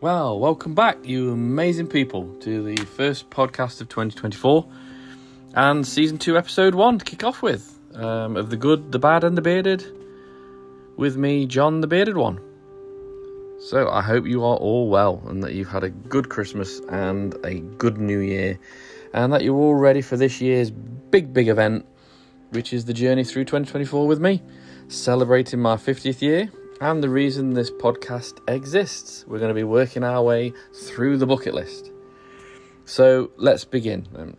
Well, welcome back, you amazing people, to the first podcast of 2024 and season two, episode one to kick off with um, of the good, the bad, and the bearded. With me, John, the bearded one. So I hope you are all well and that you've had a good Christmas and a good New Year, and that you're all ready for this year's big, big event, which is the journey through 2024 with me, celebrating my 50th year and the reason this podcast exists. We're going to be working our way through the bucket list. So let's begin.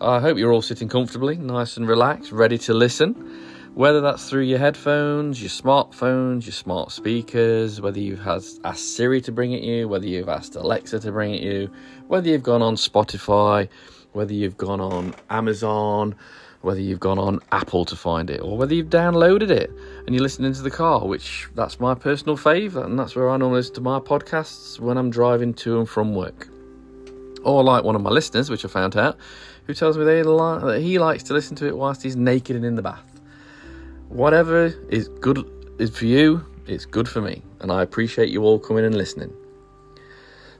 I hope you're all sitting comfortably, nice and relaxed, ready to listen. Whether that's through your headphones, your smartphones, your smart speakers, whether you've asked Siri to bring it you, whether you've asked Alexa to bring it you, whether you've gone on Spotify, whether you've gone on Amazon, whether you've gone on Apple to find it, or whether you've downloaded it and you're listening to the car, which that's my personal fave, and that's where I normally listen to my podcasts when I'm driving to and from work. Or like one of my listeners, which I found out, who tells me they li- that he likes to listen to it whilst he's naked and in the bath. Whatever is good is for you, it's good for me, and I appreciate you all coming and listening.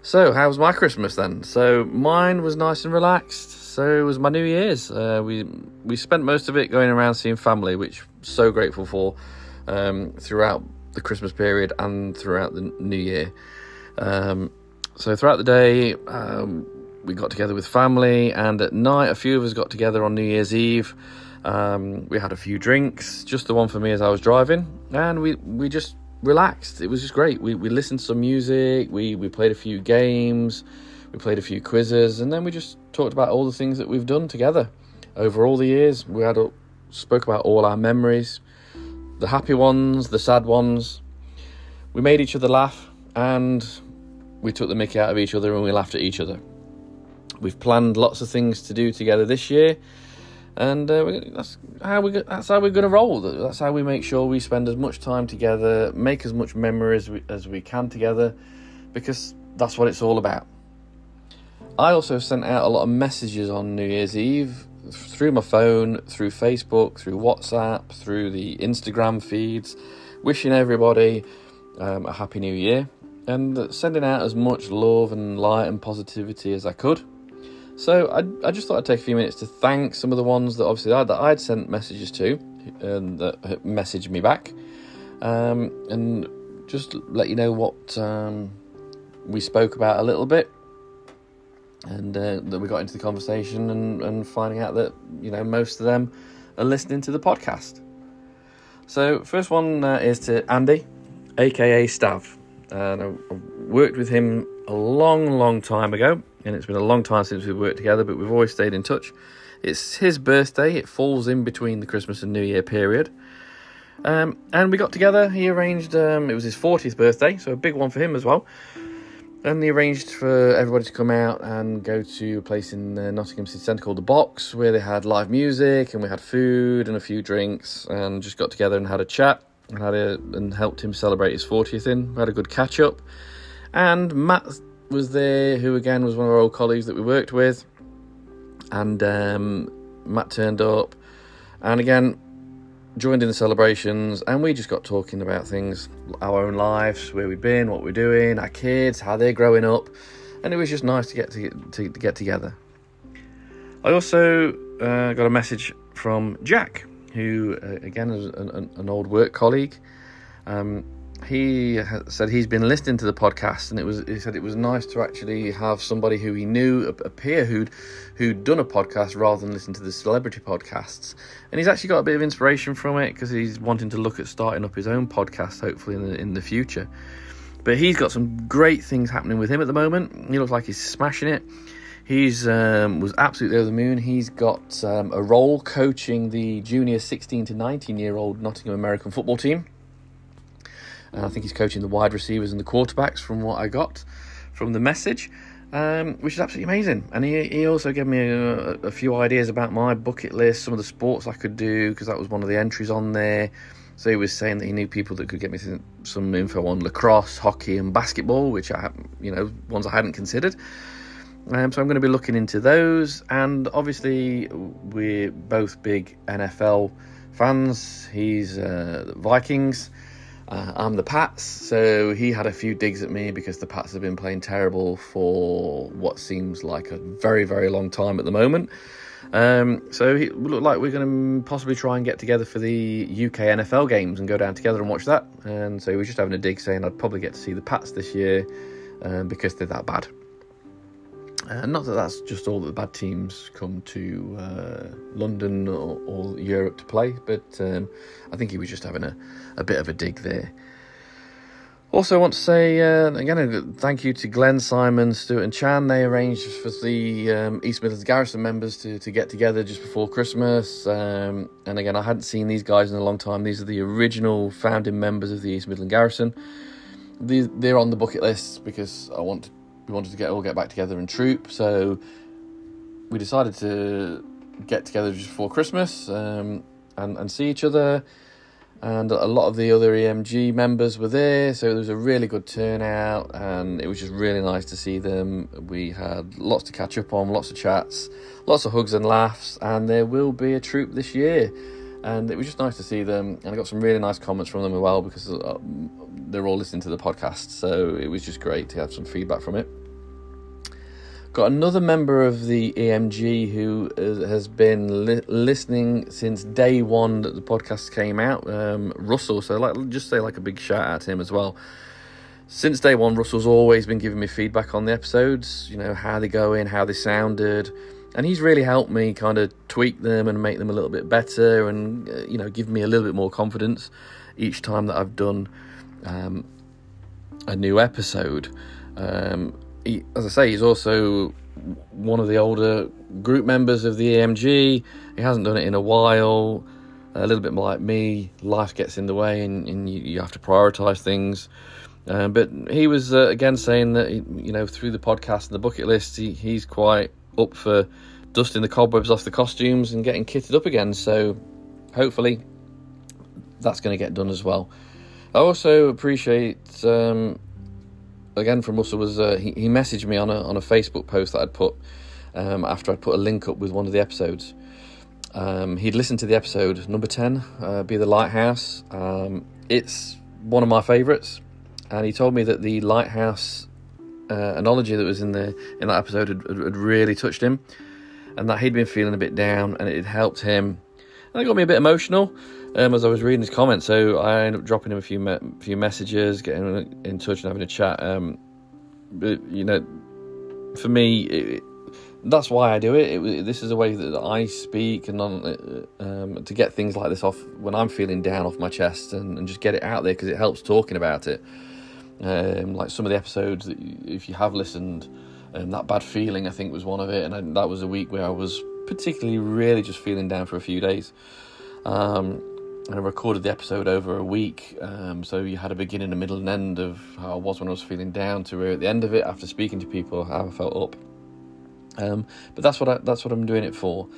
So, how was my Christmas then? So, mine was nice and relaxed. So was my New Year's. Uh, we we spent most of it going around seeing family, which I'm so grateful for um, throughout the Christmas period and throughout the New Year. Um, so throughout the day, um, we got together with family, and at night, a few of us got together on New Year's Eve. Um, we had a few drinks, just the one for me as I was driving, and we we just relaxed. It was just great. We we listened to some music. We we played a few games. We played a few quizzes, and then we just talked about all the things that we've done together over all the years. We had a, spoke about all our memories, the happy ones, the sad ones. We made each other laugh, and we took the mickey out of each other, and we laughed at each other. We've planned lots of things to do together this year, and uh, that's how we that's how we're going to roll. That's how we make sure we spend as much time together, make as much memories as we, as we can together, because that's what it's all about. I also sent out a lot of messages on New Year's Eve through my phone, through Facebook, through WhatsApp, through the Instagram feeds, wishing everybody um, a happy new year and sending out as much love and light and positivity as I could. So I, I just thought I'd take a few minutes to thank some of the ones that obviously I, that I'd sent messages to and that messaged me back, um, and just let you know what um, we spoke about a little bit and uh, that we got into the conversation and, and finding out that you know most of them are listening to the podcast. So first one uh, is to Andy, aka Stav, and I worked with him a long, long time ago, and it's been a long time since we've worked together, but we've always stayed in touch. It's his birthday; it falls in between the Christmas and New Year period. Um, and we got together. He arranged. Um, it was his 40th birthday, so a big one for him as well. And they arranged for everybody to come out and go to a place in uh, Nottingham City Centre called The Box, where they had live music and we had food and a few drinks and just got together and had a chat and had a, and helped him celebrate his 40th in. We had a good catch up. And Matt was there, who again was one of our old colleagues that we worked with. And um, Matt turned up. And again, joined in the celebrations and we just got talking about things our own lives where we've been what we're doing our kids how they're growing up and it was just nice to get to, to, to get together. I also uh, got a message from jack who uh, again is an, an, old work colleague. Um, he said he's been listening to the podcast, and it was he said it was nice to actually have somebody who he knew, a, peer who'd who'd done a podcast rather than listen to the celebrity podcasts. And he's actually got a bit of inspiration from it because he's wanting to look at starting up his own podcast, hopefully in the in the future. But he's got some great things happening with him at the moment. He looks like he's smashing it. He's um, was absolutely over the moon. He's got um, a role coaching the junior 16 to 19 year old Nottingham American football team and I think he's coaching the wide receivers and the quarterbacks from what I got from the message, um, which is absolutely amazing. And he, he also gave me a, a, few ideas about my bucket list, some of the sports I could do, because that was one of the entries on there. So he was saying that he knew people that could get me some info on lacrosse, hockey, and basketball, which I, you know, ones I hadn't considered. Um, so I'm going to be looking into those, and obviously we're both big NFL fans. He's uh, Vikings, Uh, I'm the Pats, so he had a few digs at me because the Pats have been playing terrible for what seems like a very, very long time at the moment. Um, so it looked like we're going to possibly try and get together for the UK NFL games and go down together and watch that. And so he was just having a dig saying I'd probably get to see the Pats this year um, because they're that bad. Uh, not that that's just all the bad teams come to uh, London or, or, Europe to play, but um, I think he was just having a, a bit of a dig there. Also, I want to say uh, again, thank you to Glenn, Simon, Stuart, and Chan. They arranged for the um, East Midlands Garrison members to, to get together just before Christmas. Um, and again, I hadn't seen these guys in a long time. These are the original founding members of the East Midland Garrison. These, they're on the bucket list because I want to, we wanted to get all get back together and troop. So we decided to get together just before Christmas um, and and see each other and a lot of the other EMG members were there, so there was a really good turnout, and it was just really nice to see them. We had lots to catch up on, lots of chats, lots of hugs and laughs, and there will be a troop this year, and it was just nice to see them. And I got some really nice comments from them as well because uh, they're all listening to the podcast, so it was just great to have some feedback from it. Got another member of the EMG who has been li- listening since day one that the podcast came out, um, Russell. So, like, just say like a big shout out to him as well. Since day one, Russell's always been giving me feedback on the episodes. You know how they go in, how they sounded, and he's really helped me kind of tweak them and make them a little bit better, and uh, you know give me a little bit more confidence each time that I've done um, a new episode. Um, he, as I say, he's also one of the older group members of the EMG. He hasn't done it in a while. A little bit like me, life gets in the way, and, and you, you, have to prioritise things. Uh, but he was uh, again saying that you know through the podcast and the bucket list, he, he's quite up for dusting the cobwebs off the costumes and getting kitted up again. So hopefully that's going to get done as well. I also appreciate um, again from Russell was uh, he, he messaged me on a on a Facebook post that I'd put um, after I'd put a link up with one of the episodes. Um, he'd listened to the episode number ten, uh, "Be the Lighthouse." Um, it's one of my favourites, and he told me that the lighthouse uh, analogy that was in the in that episode had, had, really touched him, and that he'd been feeling a bit down, and it had helped him. It got me a bit emotional um, as I was reading his comments. So I ended up dropping him a few me- few messages, getting in touch and having a chat. Um, but you know, for me, it, that's why I do it. it. This is a way that I speak and on, um, to get things like this off when I'm feeling down off my chest and, and just get it out there because it helps talking about it. Um, like some of the episodes, that if you have listened, um, that bad feeling I think was one of it, and I, that was a week where I was particularly really just feeling down for a few days. Um, and I recorded the episode over a week, um, so you had a beginning, a middle, and end of how I was when I was feeling down to where at the end of it after speaking to people how I felt up. Um, but that's what I, that's what I'm doing it for,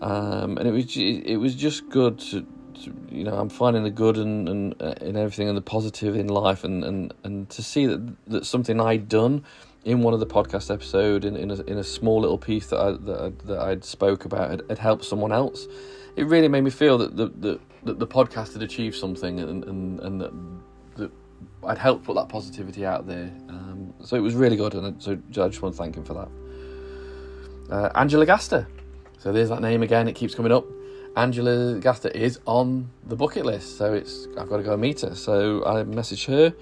um, and it was it was just good to, to, you know I'm finding the good and and uh, in everything and the positive in life, and, and, and to see that that something I'd done in one of the podcast episode in in a, in a small little piece that I that, I, that I'd spoke about had, had helped someone else. It really made me feel that the, the that the podcast had achieved something and and, and that, that I'd helped put that positivity out there. Um, so it was really good, and so I just want to thank him for that. Uh, Angela Gaster. So there's that name again. It keeps coming up. Angela Gaster is on the bucket list, so it's I've got to go meet her. So I messaged her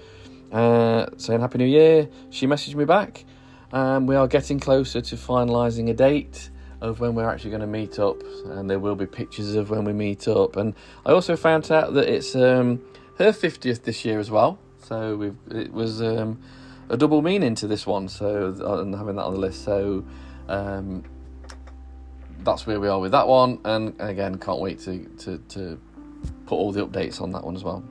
uh, saying Happy New Year. She messaged me back. Um, we are getting closer to finalising a date of when we're actually going to meet up, and there will be pictures of when we meet up. And I also found out that it's um, her 50th this year as well, so it was um, a double meaning to this one. So and having that on the list, so um, that's where we are with that one. And again, can't wait to to, to put all the updates on that one as well.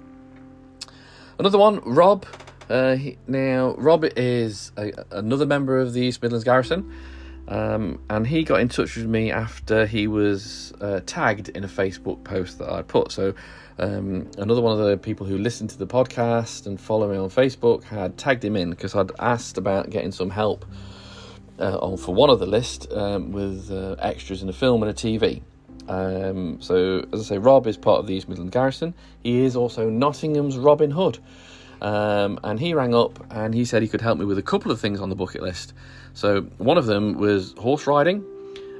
Another one, Rob. Uh, he, now, Rob is a, another member of the East Midlands Garrison. Um, and he got in touch with me after he was uh, tagged in a Facebook post that I put. So, um, another one of the people who listen to the podcast and follow me on Facebook had tagged him in because I'd asked about getting some help uh, on for one of the list um, with uh, extras in a film and a TV. Um, so, as I say, Rob is part of the East Midlands Garrison. He is also Nottingham's Robin Hood. Um, and he rang up and he said he could help me with a couple of things on the bucket list. So, one of them was horse riding,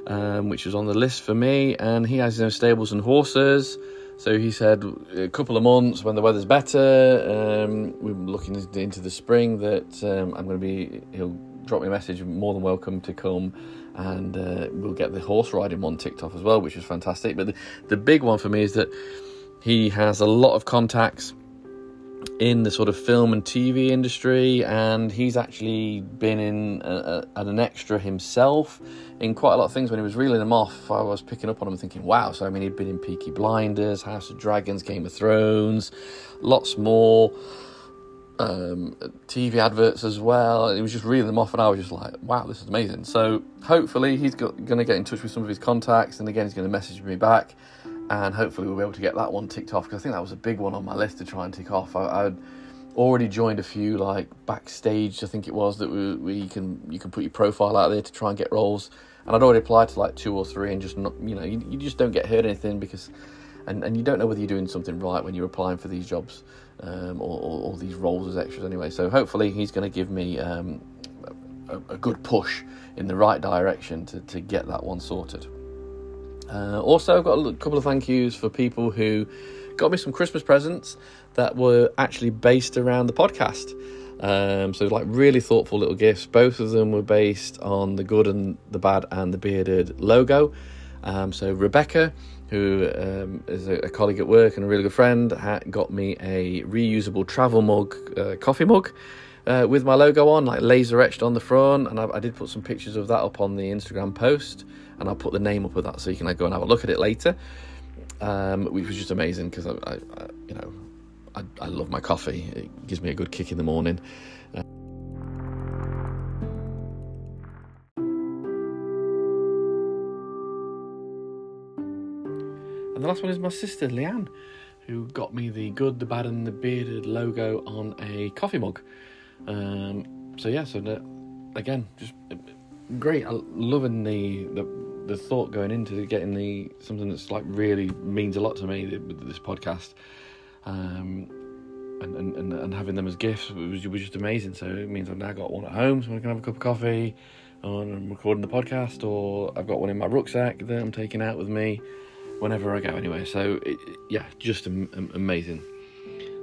um, which was on the list for me. And he has his own stables and horses. So he said a couple of months when the weather's better, um, we're looking into the spring that um, I'm going to be. He'll drop me a message. More than welcome to come, and uh, we'll get the horse riding one ticked off as well, which is fantastic. But the, the big one for me is that he has a lot of contacts in the sort of film and TV industry, and he's actually been in a, a, an extra himself in quite a lot of things. When he was reeling them off, I was picking up on him thinking, wow. So, I mean, he'd been in Peaky Blinders, House of Dragons, Game of Thrones, lots more. Um, TV adverts as well. He was just reeling them off, and I was just like, "Wow, this is amazing!" So hopefully, he's going to get in touch with some of his contacts, and again, he's going to message me back and hopefully we'll be able to get that one ticked off because I think that was a big one on my list to try and tick off. I, would already joined a few like backstage, I think it was that we, we can you can put your profile out there to try and get roles, and I'd already applied to like two or three and just not you know you, you just don't get heard anything because and, and you don't know whether you're doing something right when you're applying for these jobs um, or, or, or, these roles as extras anyway. So hopefully he's going to give me um, a, a, good push in the right direction to, to get that one sorted. Uh, also, I've got a couple of thank yous for people who got me some Christmas presents that were actually based around the podcast. Um, so, like, really thoughtful little gifts. Both of them were based on the good and the bad and the bearded logo. Um, so, Rebecca, who um, is a, colleague at work and a really good friend, got me a reusable travel mug, uh, coffee mug. Uh, with my logo on, like laser etched on the front, and I, I did put some pictures of that up on the Instagram post and I'll put the name up of that so you can like, go and have a look at it later. Um, which was just amazing because I, I, I, you know, I, I, love my coffee. It gives me a good kick in the morning. And the last one is my sister Leanne, who got me the good, the bad, and the bearded logo on a coffee mug. Um, so yeah, so again, just great. I'm loving the, the the thought going into getting the something that's like really means a lot to me this podcast, um, and, and, and having them as gifts was, was just amazing. So it means I've now got one at home, so I can have a cup of coffee, I'm recording the podcast, or I've got one in my rucksack that I'm taking out with me whenever I go. Anyway, so it, yeah, just amazing.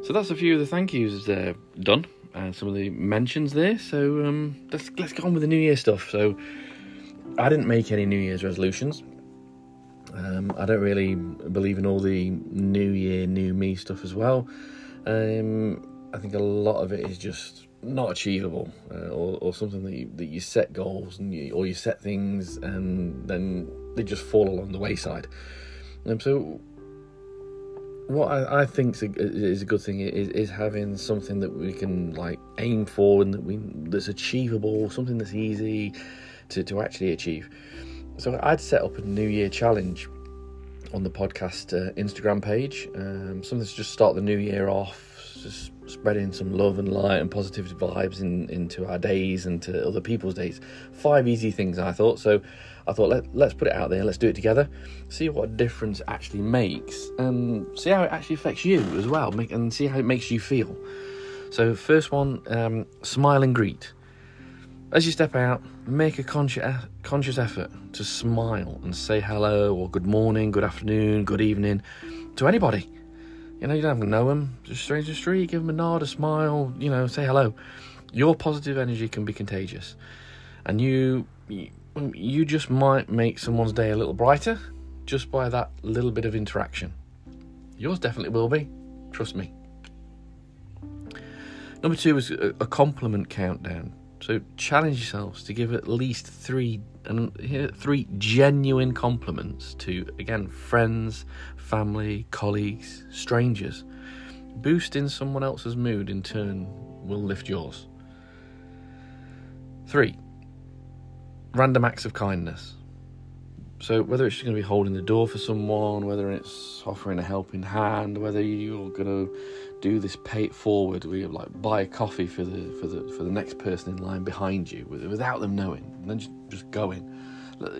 So that's a few of the thank yous uh, done uh, some of the mentions there. So um, let's let's go on with the New Year stuff. So I didn't make any New Year's resolutions. Um, I don't really believe in all the New Year, New Me stuff as well. Um, I think a lot of it is just not achievable, uh, or, or, something that you, that you set goals and you, or you set things and then they just fall along the wayside. Um, so what I, I think is a, good thing is, is having something that we can like aim for and that we that's achievable, something that's easy to, to actually achieve. So I'd set up a New Year challenge on the podcast uh, Instagram page, um, something to just start the new year off, just spreading some love and light and positivity vibes in, into our days and to other people's days. Five easy things I thought. So I thought let, let's put it out there, let's do it together, see what a difference actually makes, and see how it actually affects you as well, make, and see how it makes you feel. So, first one, um, smile and greet. As you step out, make a conscious, conscious effort to smile and say hello or good morning, good afternoon, good evening to anybody. You know, you don't have to know them, just strange the street, give them a nod, a smile, you know, say hello. Your positive energy can be contagious. And you you just might make someone's day a little brighter just by that little bit of interaction. Yours definitely will be, trust me. Number two is a compliment countdown. So challenge yourselves to give at least three and three genuine compliments to again friends, family, colleagues, strangers. Boosting someone else's mood in turn will lift yours. Three, random acts of kindness. So whether it's going to be holding the door for someone, whether it's offering a helping hand, whether you're going to do this pay it forward, where you like buy a coffee for the for the for the next person in line behind you without them knowing, and then just, just going.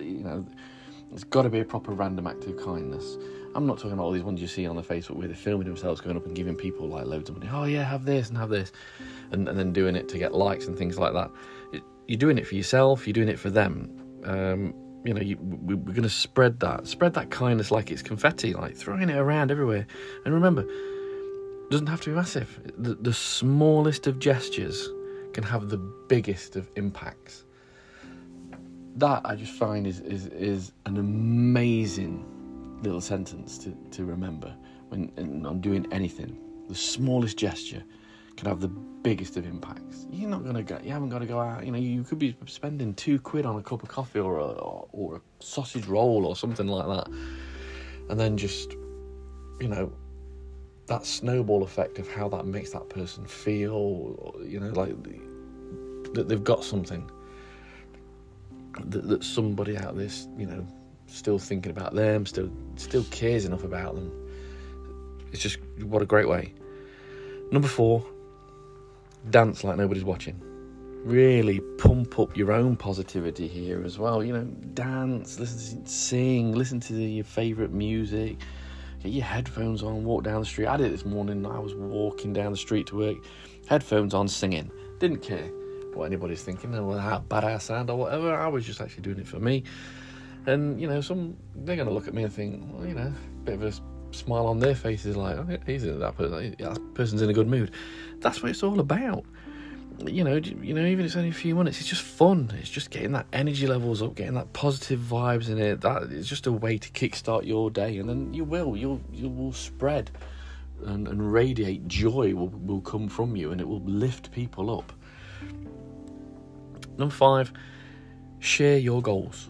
You know, It's got to be a proper random act of kindness. I'm not talking about all these ones you see on the Facebook where they're filming themselves going up and giving people like loads of money. Oh yeah, have this and have this, and, and then doing it to get likes and things like that. It, you're doing it for yourself. You're doing it for them. Um, you know, you, we, we're going to spread that, spread that kindness like it's confetti, like throwing it around everywhere. And remember, doesn't have to be massive. The, the smallest of gestures can have the biggest of impacts. That I just find is is, is an amazing little sentence to, to remember when I'm doing anything. The smallest gesture can have the biggest of impacts. You're not gonna go. You haven't got to go out. You know, you could be spending two quid on a cup of coffee or a, or a sausage roll or something like that, and then just, you know, that snowball effect of how that makes that person feel. You know, like that they've got something that, that somebody out there, you know, still thinking about them, still still cares enough about them. It's just what a great way. Number four, dance like nobody's watching. Really pump up your own positivity here as well. You know, dance, listen, sing, listen to your favourite music. Get your headphones on, walk down the street. I did it this morning. I was walking down the street to work, headphones on, singing. Didn't care what anybody's thinking or how bad I sound or whatever. I was just actually doing it for me. And you know, some they're going to look at me and think, well, you know, bit of a smile on their faces, like, oh, he's that person. That person's in a good mood. That's what it's all about. You know, you know, even if it's only a few minutes, it's just fun. It's just getting that energy levels up, getting that positive vibes in it. That is just a way to kickstart your day, and then you will, you'll, you will spread and, and radiate joy will will come from you, and it will lift people up. Number five, share your goals.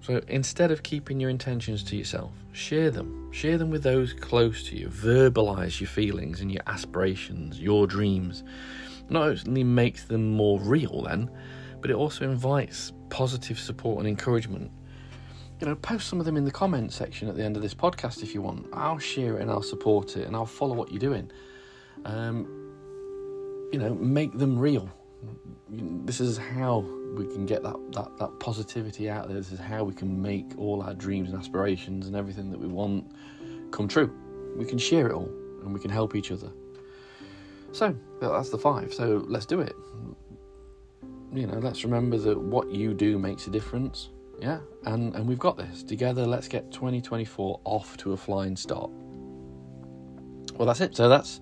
So instead of keeping your intentions to yourself, share them. Share them with those close to you. Verbalize your feelings and your aspirations, your dreams. Not only makes them more real then, but it also invites positive support and encouragement. You know, post some of them in the comment section at the end of this podcast if you want. I'll share it and I'll support it and I'll follow what you're doing. Um, you know, make them real. This is how we can get that, that, that positivity out there. This is how we can make all our dreams and aspirations and everything that we want come true. We can share it all and we can help each other. So that's the five. So let's do it. You know, let's remember that what you do makes a difference. Yeah, and and we've got this together. Let's get 2024 off to a flying start. Well, that's it. So that's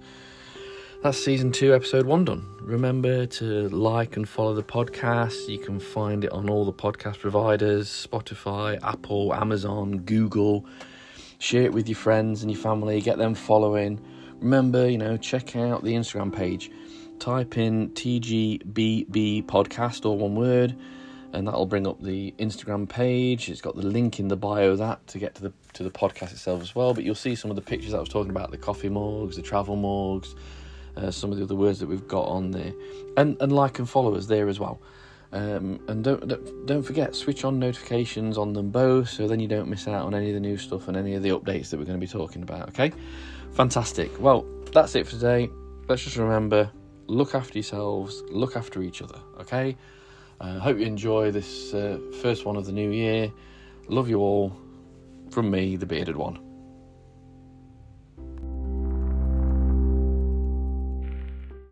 that's season two, episode one done. Remember to like and follow the podcast. You can find it on all the podcast providers Spotify, Apple, Amazon, Google. Share it with your friends and your family, get them following. Remember, you know, check out the Instagram page. Type in TGBB podcast, or one word, and that'll bring up the Instagram page. It's got the link in the bio that to get to the to the podcast itself as well. But you'll see some of the pictures I was talking about: the coffee mugs, the travel mugs, uh, some of the other words that we've got on there, and and like and follow us there as well. Um, and don't don't forget switch on notifications on them both, so then you don't miss out on any of the new stuff and any of the updates that we're going to be talking about. Okay, fantastic. Well, that's it for today. Let's just remember: look after yourselves, look after each other. Okay. Uh, hope you enjoy this uh, first one of the new year. Love you all. From me, the bearded one.